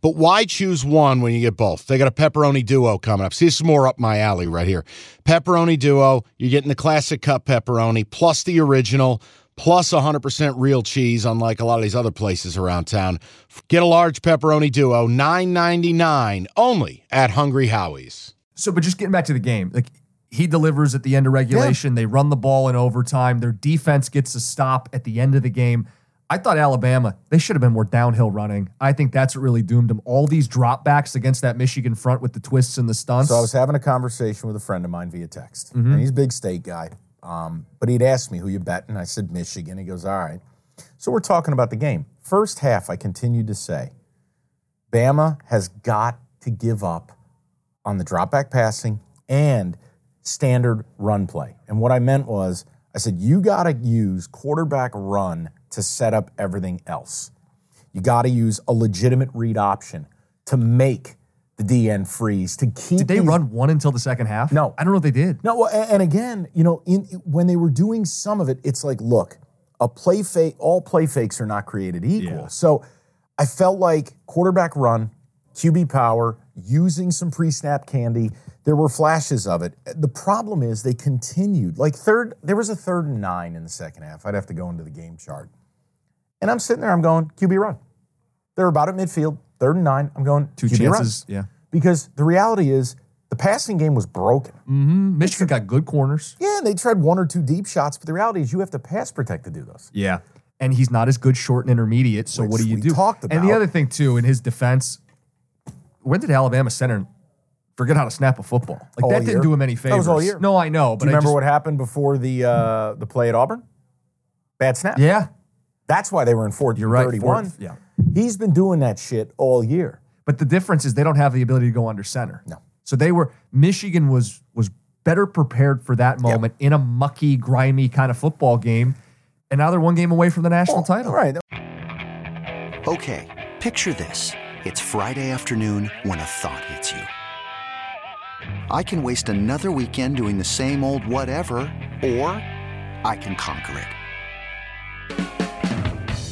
But why choose one when you get both? They got a pepperoni duo coming up. See, this is more up my alley right here. Pepperoni duo, you're getting the classic cup pepperoni plus the original plus 100% real cheese, unlike a lot of these other places around town. Get a large pepperoni duo, $9.99 only at Hungry Howie's. So, but just getting back to the game, like he delivers at the end of regulation. They run the ball in overtime. Their defense gets a stop at the end of the game. I thought Alabama, they should have been more downhill running. I think that's what really doomed them. All these dropbacks against that Michigan front with the twists and the stunts. So I was having a conversation with a friend of mine via text, Mm-hmm. and he's a big state guy. Um, but he'd asked me who you betting. I said Michigan. He goes, all right. So we're talking about the game. First half, I continued to say, Bama has got to give up on the dropback passing and standard run play. And what I meant was, I said, you got to use quarterback run to set up everything else. You got to use a legitimate read option to make the DN freeze, to keep did they these- run one until the second half? No. I don't know if they did. no, and again, you know, in when they were doing some of it, it's like, look, a play fake, all play fakes are not created equal. Yeah. So I felt like quarterback run, QB power, using some pre-snap candy. There were flashes of it. The problem is they continued. Like third, there was a third and nine in the second half. I'd have to go into the game chart. And I'm sitting there, I'm going, QB run. They're about at midfield, third and nine. I'm going, Two QB run. chances. Yeah. Because the reality is the passing game was broken. hmm Michigan got good corners. Yeah, and they tried one or two deep shots, but the reality is you have to pass protect to do those. Yeah. And he's not as good short and intermediate. So Which what do you we do? talked about. And the other thing too, in his defense, when did Alabama center forget how to snap a football? Like All that year. didn't do him any favors. That was all year. No, I know, but Do you I remember just- what happened before the uh, the play at Auburn? Bad snap. Yeah, That's why they were in fourth You're right, 31. fourth, yeah. He's been doing that shit all year. but the difference is they don't have the ability to go under center. No. So they were Michigan was was better prepared for that moment in a mucky, grimy kind of football game, and now they're one game away from the national oh, title. All right. Okay, picture this. It's Friday afternoon when a thought hits you. I can waste another weekend doing the same old whatever, or I can conquer it.